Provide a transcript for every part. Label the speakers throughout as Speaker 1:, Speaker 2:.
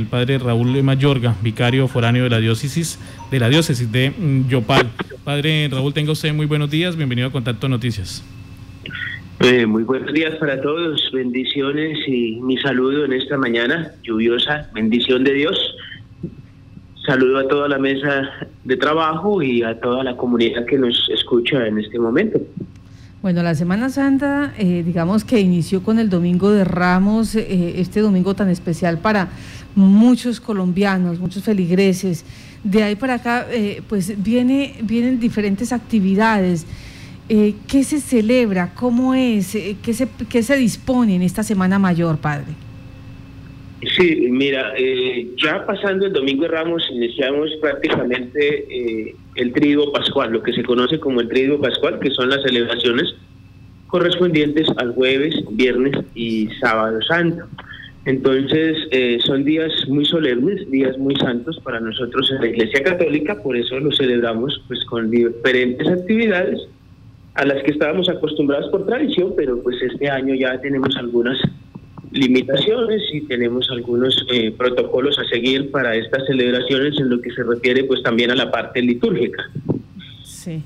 Speaker 1: el padre Raúl Mayorga, vicario foráneo de la diócesis de la diócesis de mm, Yopal. Padre Raúl, tenga usted muy buenos días, bienvenido a Contacto Noticias.
Speaker 2: Eh, muy buenos días para todos, bendiciones y mi saludo en esta mañana lluviosa, bendición de Dios. Saludo a toda la mesa de trabajo y a toda la comunidad que nos escucha en este momento.
Speaker 3: Bueno, la Semana Santa, eh, digamos que inició con el Domingo de Ramos, eh, este domingo tan especial para muchos colombianos, muchos feligreses. De ahí para acá, eh, pues viene, vienen diferentes actividades. ¿Qué se celebra? ¿Cómo es? ¿Qué se, ¿Qué se dispone en esta Semana Mayor, Padre?
Speaker 2: Sí, mira, eh, ya pasando el Domingo de Ramos iniciamos prácticamente eh, el Triduo Pascual, lo que se conoce como el Triduo Pascual, que son las celebraciones correspondientes al jueves, viernes y sábado santo. Entonces, eh, son días muy solemnes, días muy santos para nosotros en la Iglesia Católica, por eso lo celebramos pues con diferentes actividades a las que estábamos acostumbrados por tradición, pero pues este año ya tenemos algunas limitaciones y tenemos algunos eh, protocolos a seguir para estas celebraciones en lo que se refiere pues también a la parte litúrgica.
Speaker 3: Sí.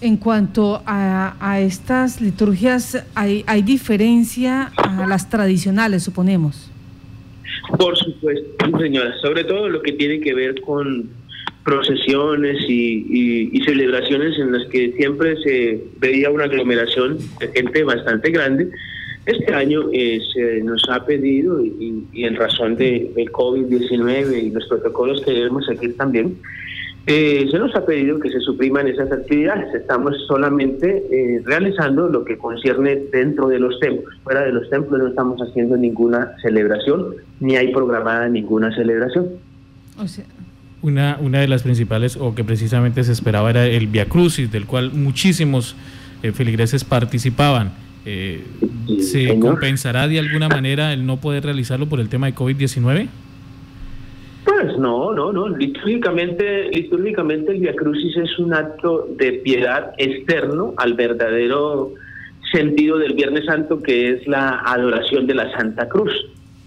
Speaker 3: En cuanto a, a estas liturgias, ¿hay, ¿hay diferencia a las tradicionales, suponemos?
Speaker 2: Por supuesto, señora, sobre todo lo que tiene que ver con procesiones y, y, celebraciones en las que siempre se veía una aglomeración de gente bastante grande, este año eh, se nos ha pedido, y, en razón de, del COVID-19 y los protocolos que debemos seguir también, eh, se nos ha pedido que se supriman esas actividades. Estamos solamente eh, realizando lo que concierne dentro de los templos. Fuera de los templos no estamos haciendo ninguna celebración, ni hay programada ninguna celebración.
Speaker 1: una, una de las principales, o que precisamente se esperaba, era el Via Crucis, del cual muchísimos feligreses participaban. Eh, ¿Se compensará de alguna manera el no poder realizarlo por el tema de COVID-19?
Speaker 2: Pues no, no, no. Litúrgicamente, litúrgicamente el Via Crucis es un acto de piedad externo al verdadero sentido del Viernes Santo, que es la adoración de la Santa Cruz,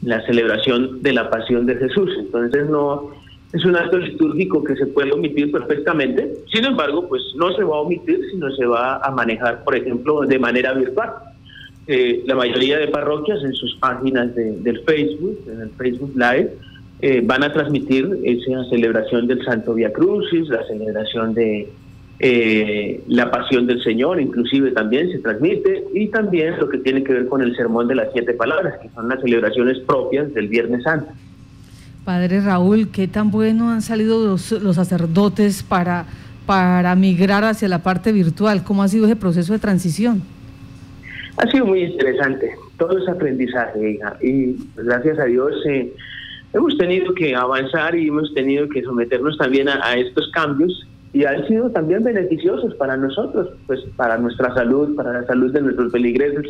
Speaker 2: la celebración de la pasión de Jesús. Entonces no es un acto litúrgico que se puede omitir perfectamente. Sin embargo, pues no se va a omitir, sino se va a manejar, por ejemplo, de manera virtual. Eh, la mayoría de parroquias en sus páginas de, del Facebook, en el Facebook Live, eh, van a transmitir esa celebración del Santo Via Crucis, la celebración de eh, la Pasión del Señor, inclusive también se transmite, y también lo que tiene que ver con el Sermón de las Siete Palabras, que son las celebraciones propias del Viernes Santo.
Speaker 3: Padre Raúl, ¿qué tan bueno han salido los, los sacerdotes para, para migrar hacia la parte virtual? ¿Cómo ha sido ese proceso de transición?
Speaker 2: Ha sido muy interesante, todo ese aprendizaje, y gracias a Dios eh, hemos tenido que avanzar y hemos tenido que someternos también a, estos cambios y han sido también beneficiosos para nosotros, pues para nuestra salud, para la salud de nuestros peligresos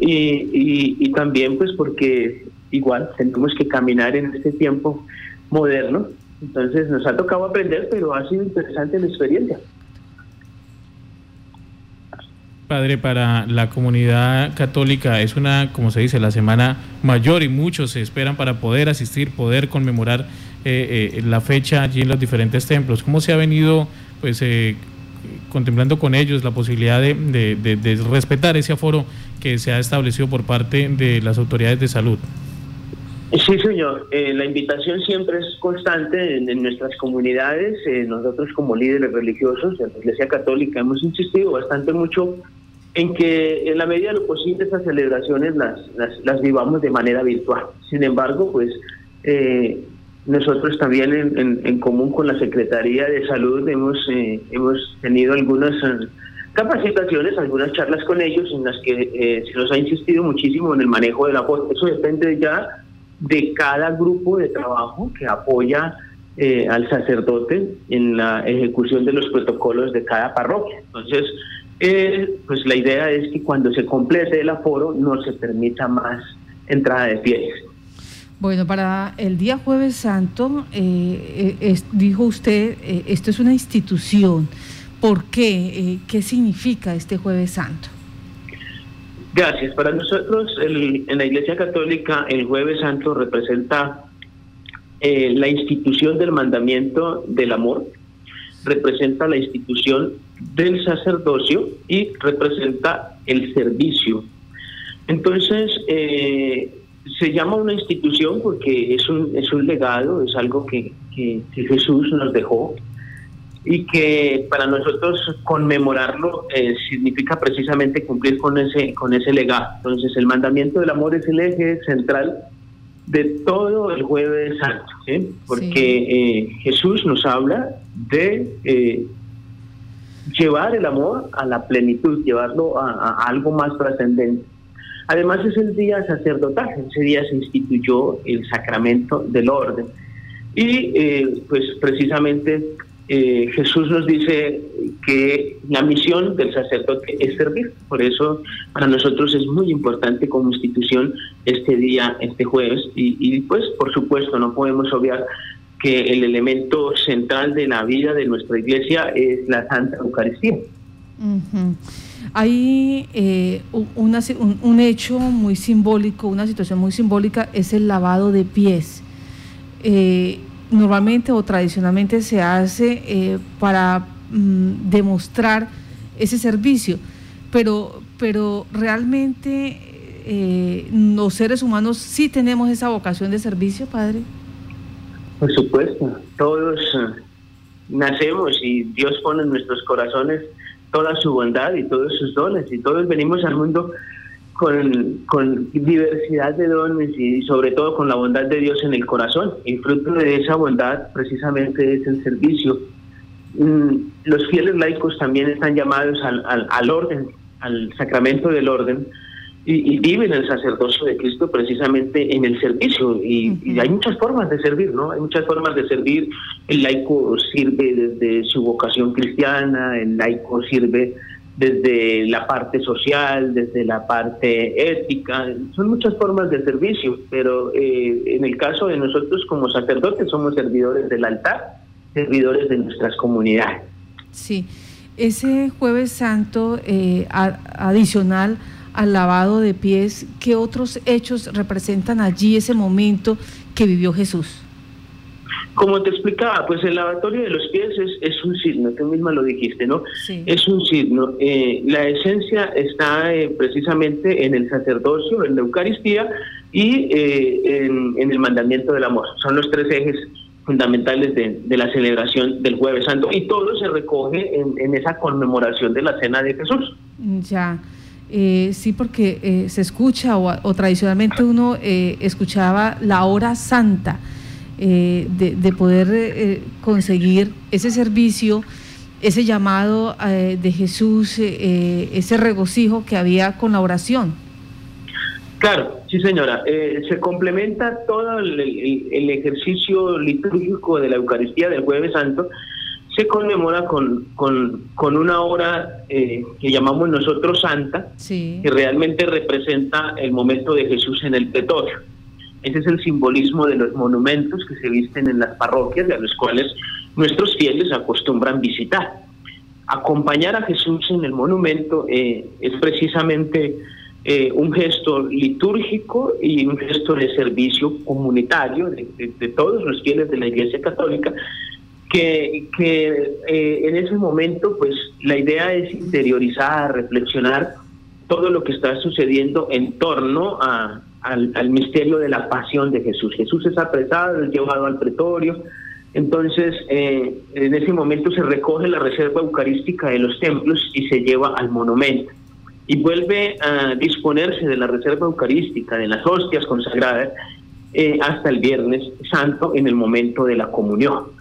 Speaker 2: y, y, también pues porque igual tenemos que caminar en este tiempo moderno, entonces nos ha tocado aprender, pero ha sido interesante la experiencia.
Speaker 1: Padre, para la comunidad católica es una, como se dice, la semana mayor y muchos se esperan para poder asistir, poder conmemorar eh, eh, la fecha allí en los diferentes templos. ¿Cómo se ha venido pues eh, contemplando con ellos la posibilidad de, respetar ese aforo que se ha establecido por parte de las autoridades de salud?
Speaker 2: Sí, señor. la invitación siempre es constante en, nuestras comunidades. nosotros como líderes religiosos de la Iglesia Católica hemos insistido bastante mucho en que en la medida de lo posible estas celebraciones las, las, vivamos de manera virtual. Sin embargo, pues eh, nosotros también en, en, común con la Secretaría de Salud hemos, eh, hemos tenido algunas eh, capacitaciones, algunas charlas con ellos en las que se nos ha insistido muchísimo en el manejo de la voz. Eso depende ya de cada grupo de trabajo que apoya al sacerdote en la ejecución de los protocolos de cada parroquia. Entonces, eh, pues la idea es que cuando se complete el aforo no se permita más entrada de fieles.
Speaker 3: Bueno, para el día jueves santo, eh, eh, dijo usted, esto es una institución. ¿Por qué? ¿Qué significa este jueves santo?
Speaker 2: Gracias. Para nosotros en la Iglesia Católica el jueves santo representa la institución del mandamiento del amor, representa la institución del sacerdocio y representa el servicio. Entonces, eh, se llama una institución porque es un, es un legado, es algo que, que, Jesús nos dejó y que para nosotros conmemorarlo eh, significa precisamente cumplir con ese, con ese legado. Entonces, el mandamiento del amor es el eje central de todo el jueves santo, porque eh, Jesús nos habla de llevar el amor a la plenitud, llevarlo a, algo más trascendente. Además es el día sacerdotal, ese día se instituyó el sacramento del orden. Y eh, pues precisamente eh, Jesús nos dice que la misión del sacerdote es servir. Por eso para nosotros es muy importante como institución este día, este jueves. Y, pues por supuesto no podemos obviar que el elemento central de la vida de nuestra iglesia es la Santa Eucaristía.
Speaker 3: Hay eh, un, hecho muy simbólico, una situación muy simbólica, es el lavado de pies. Eh, normalmente o tradicionalmente se hace eh, para mm, demostrar ese servicio, pero, pero realmente los seres humanos sí tenemos esa vocación de servicio, Padre.
Speaker 2: Por supuesto, todos eh, nacemos y Dios pone en nuestros corazones toda su bondad y todos sus dones y todos venimos al mundo con, con, diversidad de dones y sobre todo con la bondad de Dios en el corazón. Y fruto de esa bondad precisamente es el servicio. Mm, los fieles laicos también están llamados al, al, orden, al sacramento del orden, y, viven el sacerdocio de Cristo precisamente en el servicio. Y, y, hay muchas formas de servir, ¿no? Hay muchas formas de servir. El laico sirve desde su vocación cristiana, el laico sirve desde la parte social, desde la parte ética, son muchas formas de servicio, pero eh, en el caso de nosotros como sacerdotes somos servidores del altar, servidores de nuestras comunidades.
Speaker 3: Sí, ese jueves santo eh, adicional al lavado de pies, ¿qué otros hechos representan allí ese momento que vivió Jesús?
Speaker 2: Como te explicaba, pues el lavatorio de los pies es, un signo, tú misma lo dijiste, ¿no? Es un signo. Eh, la esencia está eh, precisamente en el sacerdocio, en la Eucaristía y eh, en, el mandamiento del amor. Son los tres ejes fundamentales de, la celebración del Jueves Santo y todo se recoge en, esa conmemoración de la Cena de Jesús.
Speaker 3: Ya. Sí, porque se escucha o, tradicionalmente uno escuchaba la hora santa eh, de, poder eh, conseguir ese servicio, ese llamado eh, de Jesús, ese regocijo que había con la oración.
Speaker 2: Claro, sí señora. se complementa todo el, ejercicio litúrgico de la Eucaristía del Jueves Santo, se conmemora con, con, una hora que llamamos nosotros santa, que realmente representa el momento de Jesús en el pretorio. Ese es el simbolismo de los monumentos que se visten en las parroquias y a los cuales nuestros fieles acostumbran visitar. Acompañar a Jesús en el monumento eh, es precisamente eh, un gesto litúrgico y un gesto de servicio comunitario de, todos los fieles de la Iglesia Católica, que, eh, en ese momento pues la idea es interiorizar, reflexionar todo lo que está sucediendo en torno a, al, misterio de la pasión de Jesús. Jesús es apresado, es llevado al pretorio. Entonces, eh, en ese momento se recoge la reserva eucarística de los templos y se lleva al monumento. Y vuelve a disponerse de la reserva eucarística, de las hostias consagradas, eh, hasta el Viernes Santo en el momento de la comunión.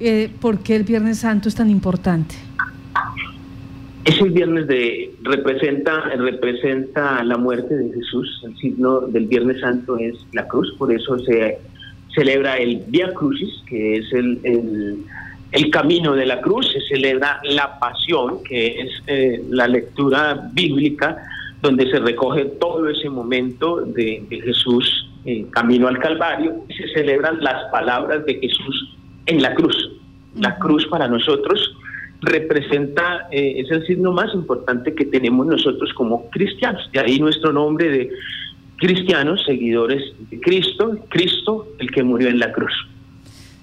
Speaker 3: Eh, ¿Por qué el Viernes Santo es tan importante?
Speaker 2: Es el viernes de representa representa la muerte de Jesús. El signo del Viernes Santo es la cruz, por eso se celebra el Via Crucis, que es el, el, camino de la cruz. Se celebra la Pasión, que es eh, la lectura bíblica donde se recoge todo ese momento de, Jesús camino al Calvario. Se celebran las palabras de Jesús en la cruz. La cruz para nosotros representa, eh, es el signo más importante que tenemos nosotros como cristianos. De ahí nuestro nombre de cristianos, seguidores de Cristo, Cristo el que murió en la cruz.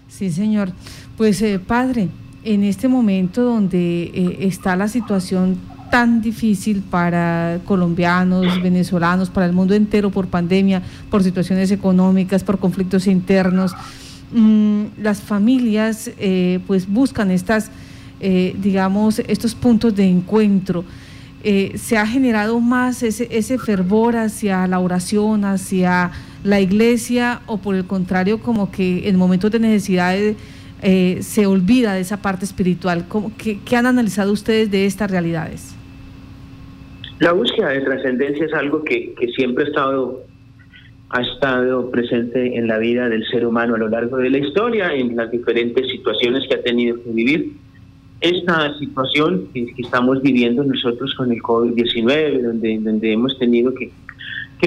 Speaker 3: Sí, señor. Pues eh, padre, en este momento donde eh, está la situación tan difícil para colombianos, venezolanos, para el mundo entero por pandemia, por situaciones económicas, por conflictos internos, mm, las familias pues buscan estas eh, digamos, estos puntos de encuentro. Eh, ¿Se ha generado más ese, ese fervor hacia la oración, hacia la iglesia, o por el contrario, como que en momentos de necesidad eh, se olvida de esa parte espiritual? qué, qué, han analizado ustedes de estas realidades?
Speaker 2: La búsqueda de trascendencia es algo que, que siempre ha estado, ha estado presente en la vida del ser humano a lo largo de la historia, en las diferentes situaciones que ha tenido que vivir. Esta situación que, estamos viviendo nosotros con el COVID-19, donde, donde hemos tenido que,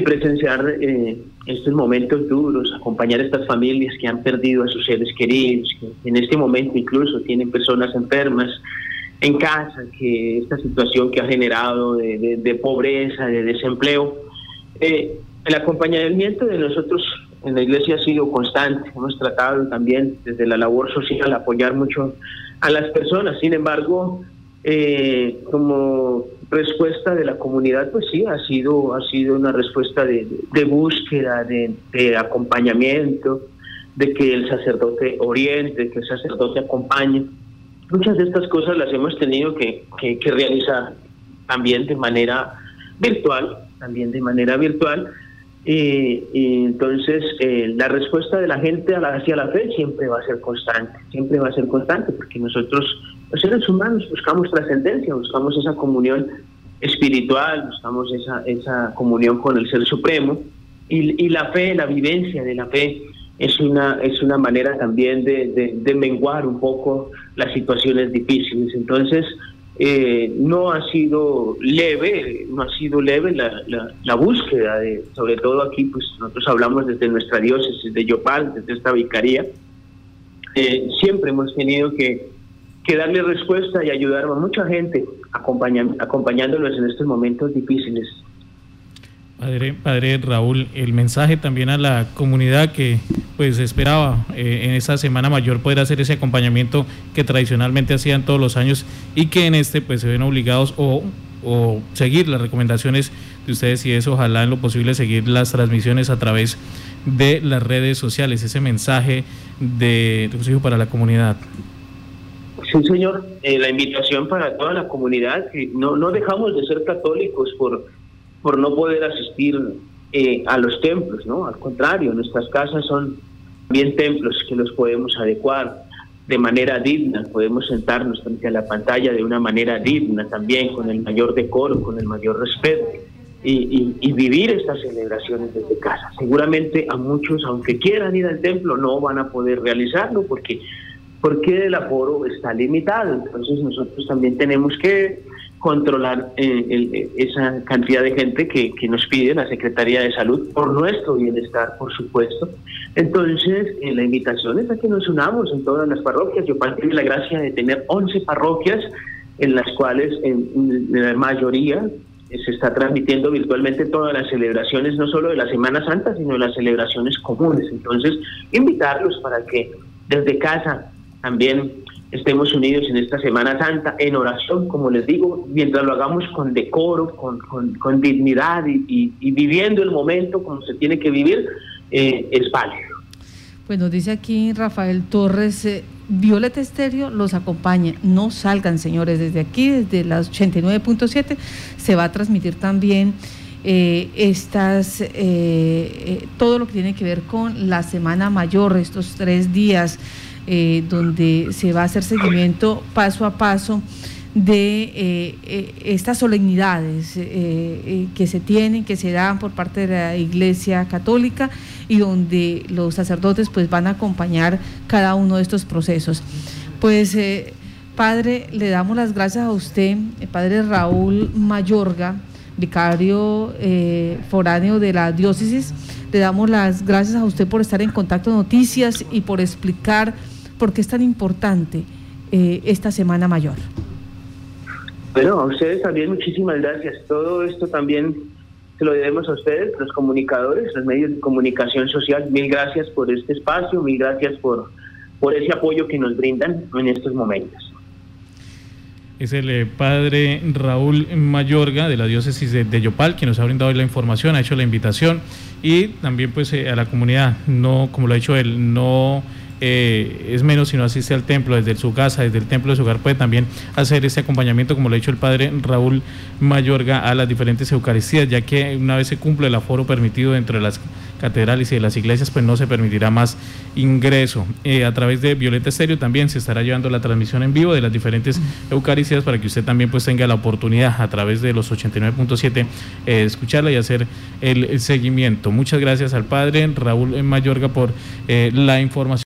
Speaker 2: presenciar eh, estos momentos duros, acompañar a estas familias que han perdido a sus seres queridos, que en este momento incluso tienen personas enfermas en casa, que esta situación que ha generado de, pobreza, de desempleo. Eh, el acompañamiento de nosotros en la iglesia ha sido constante. Hemos tratado también desde la labor social apoyar mucho a las personas. Sin embargo, eh, como respuesta de la comunidad, pues sí, ha sido, ha sido una respuesta de, búsqueda, de, acompañamiento, de que el sacerdote oriente, que el sacerdote acompañe. Muchas de estas cosas las hemos tenido que, que realizar también de manera virtual, también de manera virtual, y, entonces eh, la respuesta de la gente hacia la fe siempre va a ser constante, siempre va a ser constante, porque nosotros, los seres humanos, buscamos trascendencia, buscamos esa comunión espiritual, buscamos esa, esa comunión con el Ser Supremo, y, la fe, la vivencia de la fe, es una, es una manera también de, de menguar un poco las situaciones difíciles. Entonces, eh, no ha sido leve, no ha sido leve la, la, búsqueda, de, sobre todo aquí, pues nosotros hablamos desde nuestra diócesis de Yopal, desde esta vicaría, eh, siempre hemos tenido que, que, darle respuesta y ayudar a mucha gente acompañándolos en estos momentos difíciles.
Speaker 1: Padre, Raúl, el mensaje también a la comunidad que pues esperaba eh, en esta Semana Mayor poder hacer ese acompañamiento que tradicionalmente hacían todos los años y que en este pues se ven obligados o, seguir las recomendaciones de ustedes y eso, ojalá en lo posible seguir las transmisiones a través de las redes sociales, ese mensaje de consejo para la comunidad.
Speaker 2: Sí, señor, eh, la invitación para toda la comunidad, no, no dejamos de ser católicos por por no poder asistir eh, a los templos, ¿no? Al contrario, nuestras casas son bien templos que los podemos adecuar de manera digna, podemos sentarnos frente a la pantalla de una manera digna también, con el mayor decoro, con el mayor respeto. Y, y, vivir estas celebraciones desde casa. Seguramente a muchos, aunque quieran ir al templo, no van a poder realizarlo porque, porque el aforo está limitado. Entonces nosotros también tenemos que controlar eh, eh, esa cantidad de gente que, nos pide la Secretaría de Salud por nuestro bienestar, por supuesto. Entonces, eh, la invitación es a que nos unamos en todas las parroquias. Yo tiene la gracia de tener 11 parroquias en las cuales en, la mayoría se está transmitiendo virtualmente todas las celebraciones, no solo de la Semana Santa, sino de las celebraciones comunes. Entonces, invitarlos para que desde casa también estemos unidos en esta Semana Santa en oración, como les digo, mientras lo hagamos con decoro, con, con, dignidad y, viviendo el momento como se tiene que vivir, eh, es válido.
Speaker 3: Pues nos dice aquí Rafael Torres, eh, Violeta Estéreo los acompaña. No salgan, señores, desde aquí, desde las 89.7, se va a transmitir también eh, estas, todo lo que tiene que ver con la Semana Mayor, estos tres días eh, donde se va a hacer seguimiento paso a paso de eh, eh, estas solemnidades que se tienen, que se dan por parte de la Iglesia Católica y donde los sacerdotes pues van a acompañar cada uno de estos procesos. Pues Padre, le damos las gracias a usted, Padre Raúl Mayorga, vicario foráneo de la diócesis. Le damos las gracias a usted por estar en contacto noticias y por explicar por qué es tan importante esta Semana Mayor.
Speaker 2: Bueno, a ustedes también muchísimas gracias. Todo esto también se lo debemos a ustedes, los comunicadores, los medios de comunicación social. Mil gracias por este espacio, mil gracias por, por ese apoyo que nos brindan en estos momentos.
Speaker 1: Es el eh, padre Raúl Mayorga de la diócesis de, Yopal quien nos ha brindado hoy la información, ha hecho la invitación y también pues eh, a la comunidad, no como lo ha dicho él, no eh, es menos si no asiste al templo desde su casa, desde el templo de su hogar, puede también hacer ese acompañamiento, como lo ha dicho el padre Raúl Mayorga, a las diferentes Eucaristías, ya que una vez se cumple el aforo permitido dentro de las catedrales y de las iglesias, pues no se permitirá más ingreso. Eh, a través de Violeta Estéreo también se estará llevando la transmisión en vivo de las diferentes Eucaristías para que usted también pues tenga la oportunidad a través de los 89.7 eh, escucharla y hacer el, seguimiento. Muchas gracias al padre Raúl Mayorga por la información.